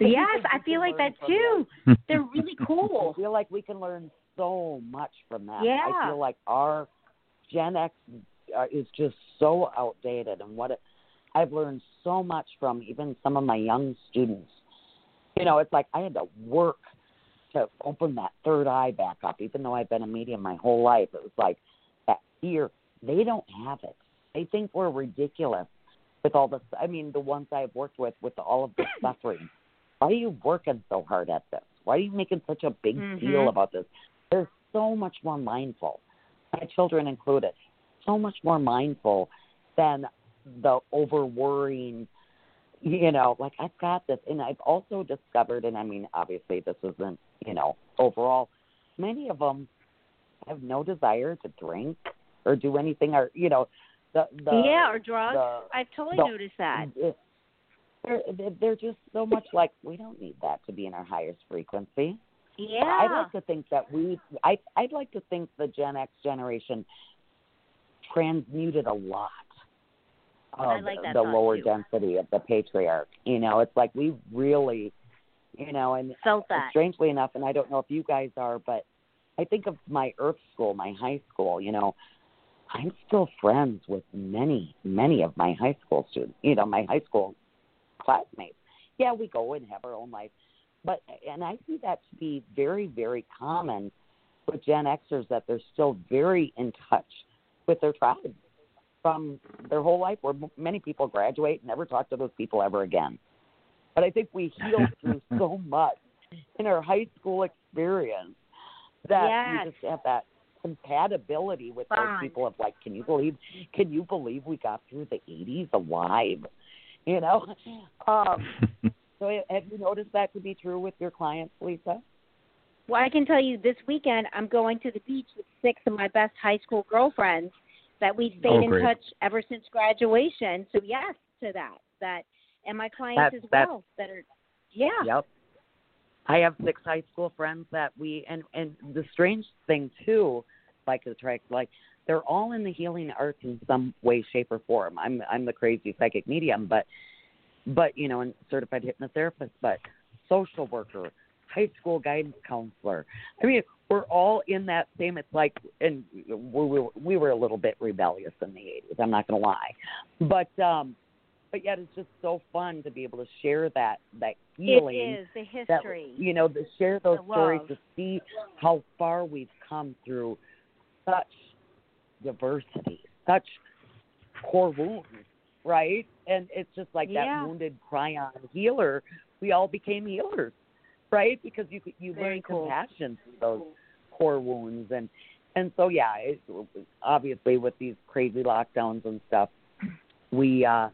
yes i feel like that too they're really [laughs] cool i feel like we can learn so much from them yeah i feel like our gen x uh, is just so outdated and what it I've learned so much from even some of my young students. You know, it's like I had to work to open that third eye back up, even though I've been a medium my whole life. It was like that fear. They don't have it. They think we're ridiculous with all this. I mean, the ones I've worked with, with all of the [coughs] suffering. Why are you working so hard at this? Why are you making such a big mm-hmm. deal about this? They're so much more mindful, my children included, so much more mindful than the over worrying you know like i've got this and i've also discovered and i mean obviously this isn't you know overall many of them have no desire to drink or do anything or you know the, the yeah or drugs the, i've totally noticed that they're they're just so much like we don't need that to be in our highest frequency yeah i'd like to think that we i i'd like to think the gen x generation transmuted a lot of like the lower too. density of the patriarch. You know, it's like we really, you know, and felt that. Strangely enough, and I don't know if you guys are, but I think of my Earth school, my high school. You know, I'm still friends with many, many of my high school students. You know, my high school classmates. Yeah, we go and have our own life, but and I see that to be very, very common with Gen Xers that they're still very in touch with their tribe from their whole life, where many people graduate and never talk to those people ever again. But I think we heal [laughs] through so much in our high school experience that yes. we just have that compatibility with Fun. those people of like, can you believe? Can you believe we got through the '80s alive? [laughs] You know. Um, [laughs] so have you noticed that to be true with your clients, Lisa? Well, I can tell you this weekend I'm going to the beach with six of my best high school girlfriends that we've stayed oh, in touch ever since graduation. So yes to that. That and my clients That's- as that's- well that are yeah. Yep. I have six high school friends that we and and the strange thing too, like the track, like they're all in the healing arts in some way, shape, or form. I'm I'm the crazy psychic medium, but but you know, and certified hypnotherapist, but social worker, high school guidance counselor. I mean, we're all in that same. It's like, and we were we were a little bit rebellious in the '80s. I'm not going to lie, but um, but yet it's just so fun to be able to share that that healing. It is the that, history. you know, to share those stories to see how far we've come through such diversity, such core wounds, right? And it's just like Yeah. that wounded Chiron healer. We all became healers, right? Because you you Very learn cool. compassion through those core wounds, and and so yeah, it, obviously with these crazy lockdowns and stuff, we uh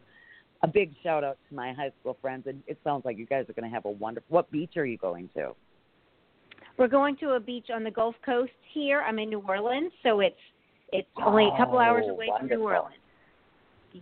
a big shout out to my high school friends, and it sounds like you guys are going to have a wonderful. What beach are you going to? We're going to a beach on the Gulf Coast here. I'm in New Orleans, so it's it's only a couple hours Oh, away from New. Orleans.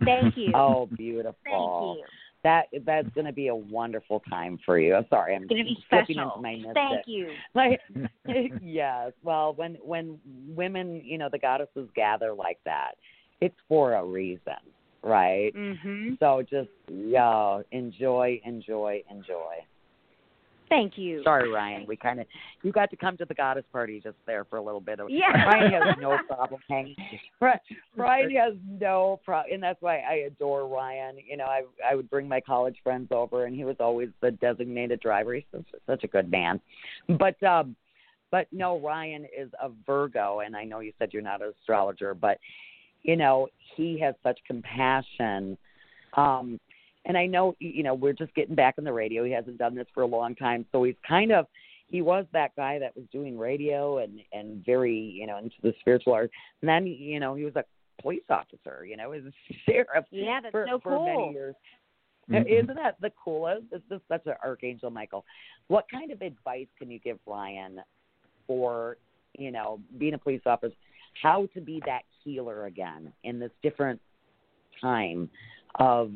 Thank you. [laughs] Oh, beautiful. Thank you. that that's going to be a wonderful time for you. I'm sorry, I'm going to be special. into my. Thank you. [laughs] Like, [laughs] yes. Well, when when women, you know, the goddesses gather like that, it's for a reason, right? Mhm. So just yeah, enjoy, enjoy, enjoy. Thank you. Sorry, Ryan. We kind of you got to come to the goddess party just there for a little bit of. Yeah. [laughs] Ryan has no problem hanging. Ryan- Ryan has no problem, and that's why I adore Ryan. You know, I I would bring my college friends over, and he was always the designated driver. He's such, such a good man. But um, but no, Ryan is a Virgo, and I know you said you're not an astrologer, but you know he has such compassion. Um, and I know you know we're just getting back in the radio. He hasn't done this for a long time, so he's kind of he was that guy that was doing radio and and very you know into the spiritual art. And then you know he was a police officer. You know, he was a [laughs] sheriff. Yeah, that's for, so for cool. many years. Mhm. Isn't that the coolest? It's just such an archangel, Michael. What kind of advice can you give Ryan for you know being a police officer? How to be that healer again in this different time of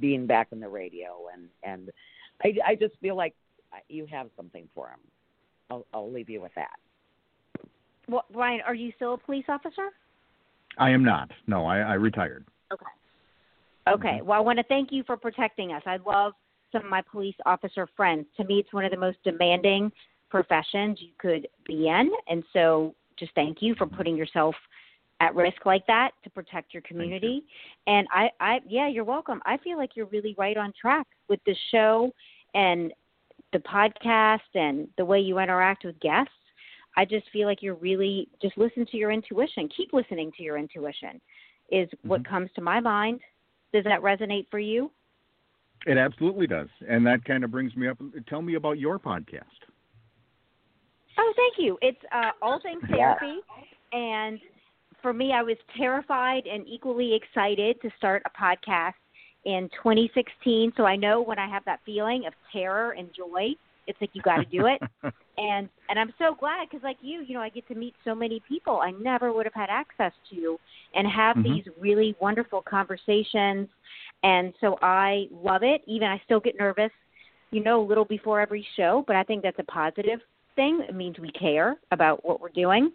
being back in the radio and and I I just feel like you have something for him. I'll I'll leave you with that. Well, Ryan, are you still a police officer? I am not. No, I, I retired. Okay. Okay. Mm-hmm. Well, I want to thank you for protecting us. I love some of my police officer friends. To me, it's one of the most demanding professions you could be in. And so just thank you for putting yourself at risk like that to protect your community. And I, I, yeah, you're welcome. I feel like you're really right on track with the show and the podcast and the way you interact with guests. I just feel like you're really just listen to your intuition. Keep listening to your intuition is what comes to my mind. Does that resonate for you? It absolutely does, and that kind of brings me up. Tell me about your podcast. Oh, thank you. It's uh, all things therapy, and for me, I was terrified and equally excited to start a podcast in 2016. So I know when I have that feeling of terror and joy, it's like you got to do it. [laughs] and and I'm so glad because like you, you know, I get to meet so many people I never would have had access to, and have Mhm. these really wonderful conversations. And so I love it. Even I still get nervous, you know, a little before every show, but I think that's a positive thing. It means we care about what we're doing.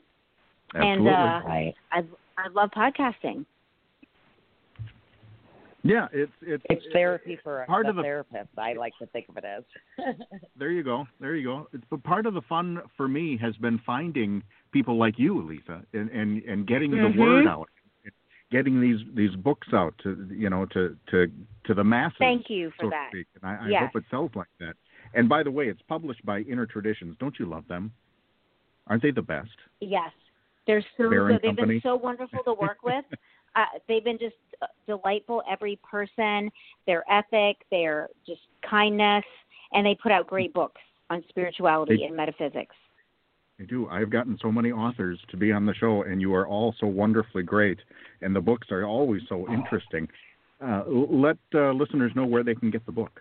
And uh, Right. I I love podcasting. Yeah, it's it's It's therapy for part the of the therapist. I like to think of it as. [laughs] There you go. There you go. It's, but part of the fun for me has been finding people like you, Lisa, and and, and getting Mhm. the word out, getting these these books out to you know to to to the masses. Thank you for so that. To speak. And I, I Yes. hope it sells like that. And by the way, it's published by Inner Traditions. Don't you love them? Aren't they the best? Yes, they're so good. They've been so wonderful to work with. [laughs] uh, they've been just uh, delightful. Every person, their ethic, their just kindness, and they put out great books on spirituality They- and metaphysics. I do. I've gotten so many authors to be on the show, and you are all so wonderfully great, and the books are always so interesting. Uh, let uh, listeners know where they can get the book.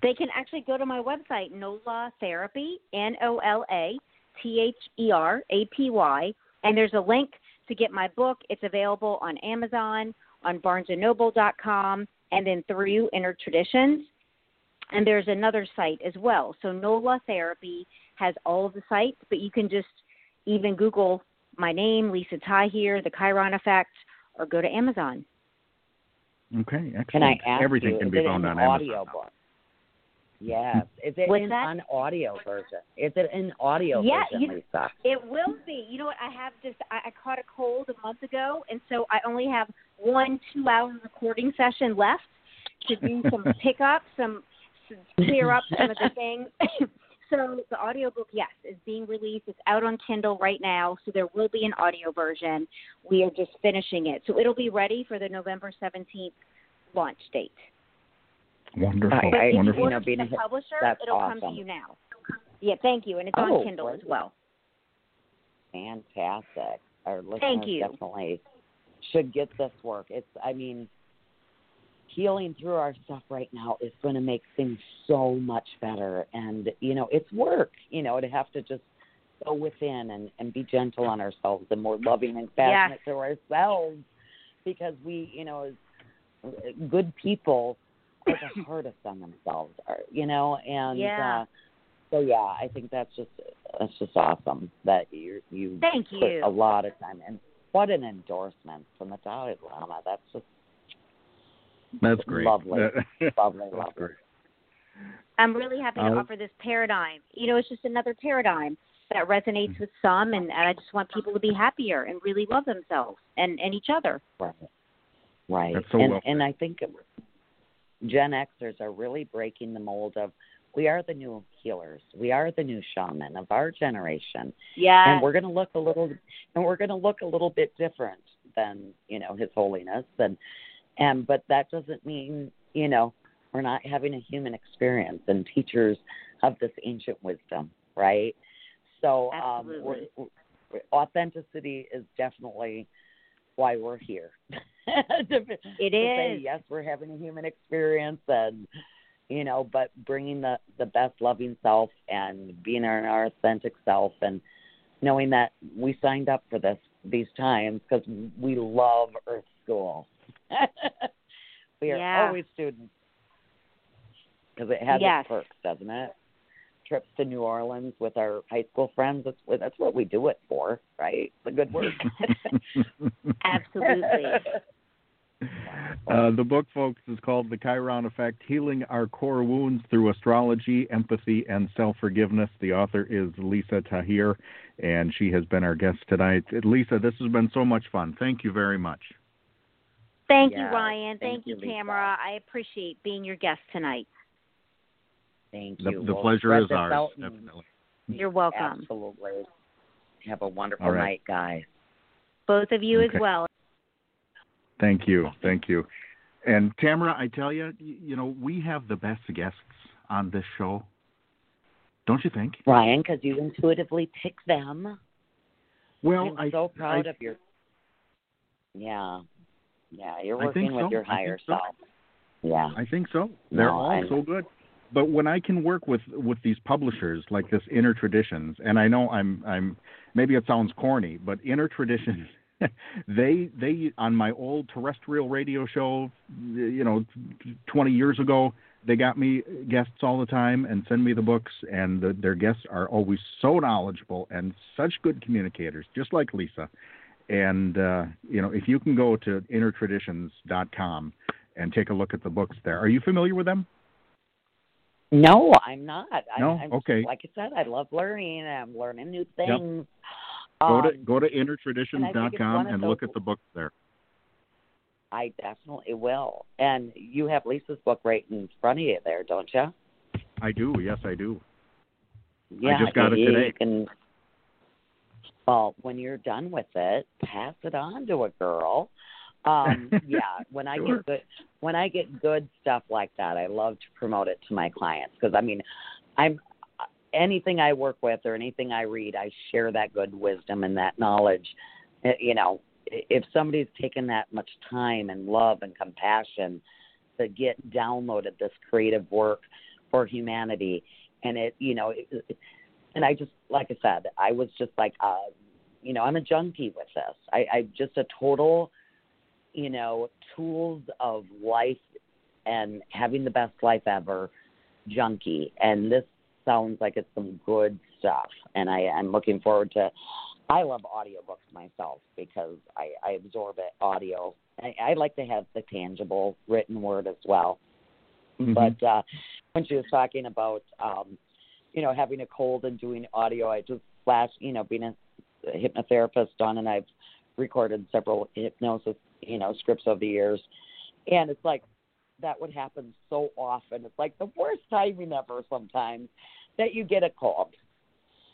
They can actually go to my website, NOLA Therapy, N O L A T H E R A P Y, and there's a link to get my book. It's available on Amazon, on BarnesandNoble.com, and then through Inner Traditions. And there's another site as well. So NOLA Therapy has all of the sites, but you can just even Google my name, Lisa Tahir, the Chiron Effect, or go to Amazon. Okay, excellent. Can I ask Everything you, can be found an on audio Amazon. book? Yes. Is it What's in that? an audio version? Is it an audio Yeah, version, you- Lisa? It will be. You know what? I have just I, I caught a cold a month ago, and so I only have one two-hour recording session left to do some [laughs] pickup, some to clear up some of the things. [laughs] so the audiobook, yes, is being released. It's out on Kindle right now, so there will be an audio version. We are just finishing it, so it'll be ready for the November seventeenth launch date. Wonderful, I- But if you wonderful. order know, being a the publisher, that's it'll come to you now. Yeah, thank you, and it's Oh, on Kindle as well. Fantastic. Our listeners Thank you. definitely should get this work. It's I mean healing through our stuff right now is going to make things so much better and you know it's work you know to have to just go within and and be gentle on ourselves and more loving and passionate to ourselves because we you know as good people are the hardest on themselves, are, you know, and Yeah. uh, so yeah, I think that's just that's just awesome that you you Thank put you. a lot of time and what an endorsement from the Dalai Lama. That's just That's great. Lovely. [laughs] Lovely, That's lovely. great. I'm really happy to Uh, offer this paradigm. You know, it's just another paradigm that resonates Mm-hmm. with some, and, and I just want people to be happier and really love themselves and, and each other. Right. Right. That's so and well and I think Gen Xers are really breaking the mold of we are the new healers. We are the new shaman of our generation. Yeah. And we're going to look a little and we're going to look a little bit different than, you know, his holiness and and but that doesn't mean, you know, we're not having a human experience and teachers of this ancient wisdom, right? So um we're, we're- authenticity is definitely why we're here. [laughs] [laughs] to, It to say yes, we're having a human experience and you know, but bringing the the best loving self and being our, our authentic self and knowing that we signed up for this these times because we love Earth School. [laughs] we are Yeah. always students because it has Yes. its perks, doesn't it? Trips to New Orleans with our high school friends. That's what that's what we do it for, right? The good work. [laughs] Absolutely. Uh, the book, folks, is called The Chiron Effect Healing Our Core Wounds Through Astrology, Empathy, and Self Forgiveness. The author is Lisa Tahir, and she has been our guest tonight. Lisa, this has been so much fun. Thank you very much. Thank you, Ryan. thank Thank, you, you, Tamara. I appreciate being your guest tonight. Thank you. the We'll pleasure is ours, out definitely. You're welcome. Absolutely. Have a wonderful All right. night, guys. Both of you Okay. as well. Thank you. Thank you. And Tamara, I tell you, you know, we have the best guests on this show. Don't you think? Ryan, because you intuitively pick them. Well, I'm I so proud I, of your. Yeah, yeah, you're working with so. your higher so. self. Yeah, I think so. They're No, all I'm- so good. But when I can work with with these publishers like this Inner Traditions, and I know I'm I'm maybe it sounds corny, but Inner Traditions, [laughs] they they on my old terrestrial radio show, you know, 20 years ago, they got me guests all the time and send me the books, and the, their guests are always so knowledgeable and such good communicators, just like Lisa. And uh, you know, if you can go to innertraditions.com and take a look at the books there, are you familiar with them? no, I'm not. No? I, I'm, Okay. Like I said, I love learning. and I'm learning new things. Go to Um, go to and innertraditions.com of and look at the books there. I definitely will. And you have Lisa's book right in front of you there, don't you? I do. Yes, I do. Yeah, I just got it you, today. You can, well, when you're done with it, pass it on to a girl. Um, [laughs] yeah, when I Sure. get good, when I get good stuff like that, I love to promote it to my clients because I mean, I'm anything I work with or anything I read, I share that good wisdom and that knowledge. Uh, You know, if somebody's taken that much time and love and compassion to get downloaded this creative work for humanity, and it, you know, it, and I just, like I said, I was just like, uh, you know, I'm a junkie with this. I, I'm just a total, you know, tools of life and having the best life ever junkie. And this sounds like it's some good stuff. And I, I'm looking forward to. I love audiobooks myself because I, I absorb it audio. I, I like to have the tangible written word as well. Mhm. But uh, when she was talking about, um, you know, having a cold and doing audio, I just flash, you know, being a hypnotherapist, Dawn and I've recorded several hypnosis, you know, scripts over the years, and it's like that would happen so often. It's like the worst timing ever sometimes that you get a cold.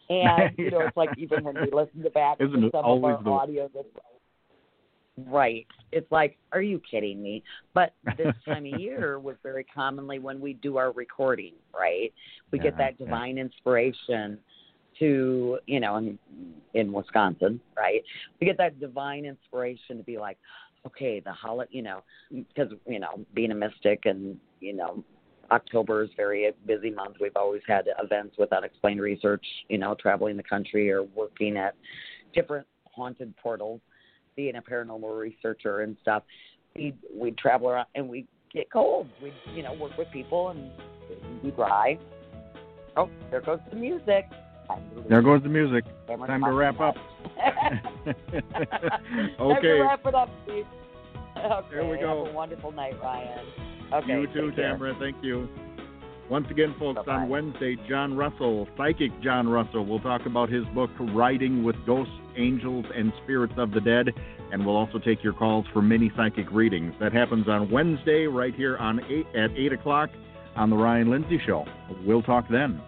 And [laughs] you know, it's like even when we listen to back Isn't to some always of the- our audio, that's right. It's like, are you kidding me? But this [laughs] time of year was very commonly when we do our recording, right? We get that divine inspiration to, you know, in, in Wisconsin, right? We get that divine inspiration to be like, okay, the holiday, you know, because you know, being a mystic and you know, October is very busy month. We've always had events with unexplained research, you know, traveling the country or working at different haunted portals, being a paranormal researcher and stuff. we we travel around and we get cold. We you know work with people and we dry. Oh, there goes the music. There goes the music. Cameron Time to wrap up. [laughs] Okay. wrap it up, Steve. Okay, There we go. Have a wonderful night, Ryan. Okay. you too. Tamara. Thank you. Once again, folks, Bye-bye. on Wednesday, John Russell, psychic John Russell, will talk about his book, Riding with Ghosts, Angels, and Spirits of the Dead, and we'll also take your calls for mini psychic readings. That happens on Wednesday, right here on eight, at 8 o'clock on The Ryan Lindsay Show. We'll talk then.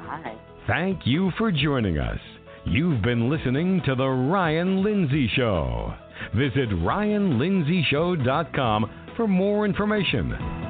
Hi. Thank you for joining us. You've been listening to The Ryan Lindsay Show. Visit RyanLindsayShow.com for more information.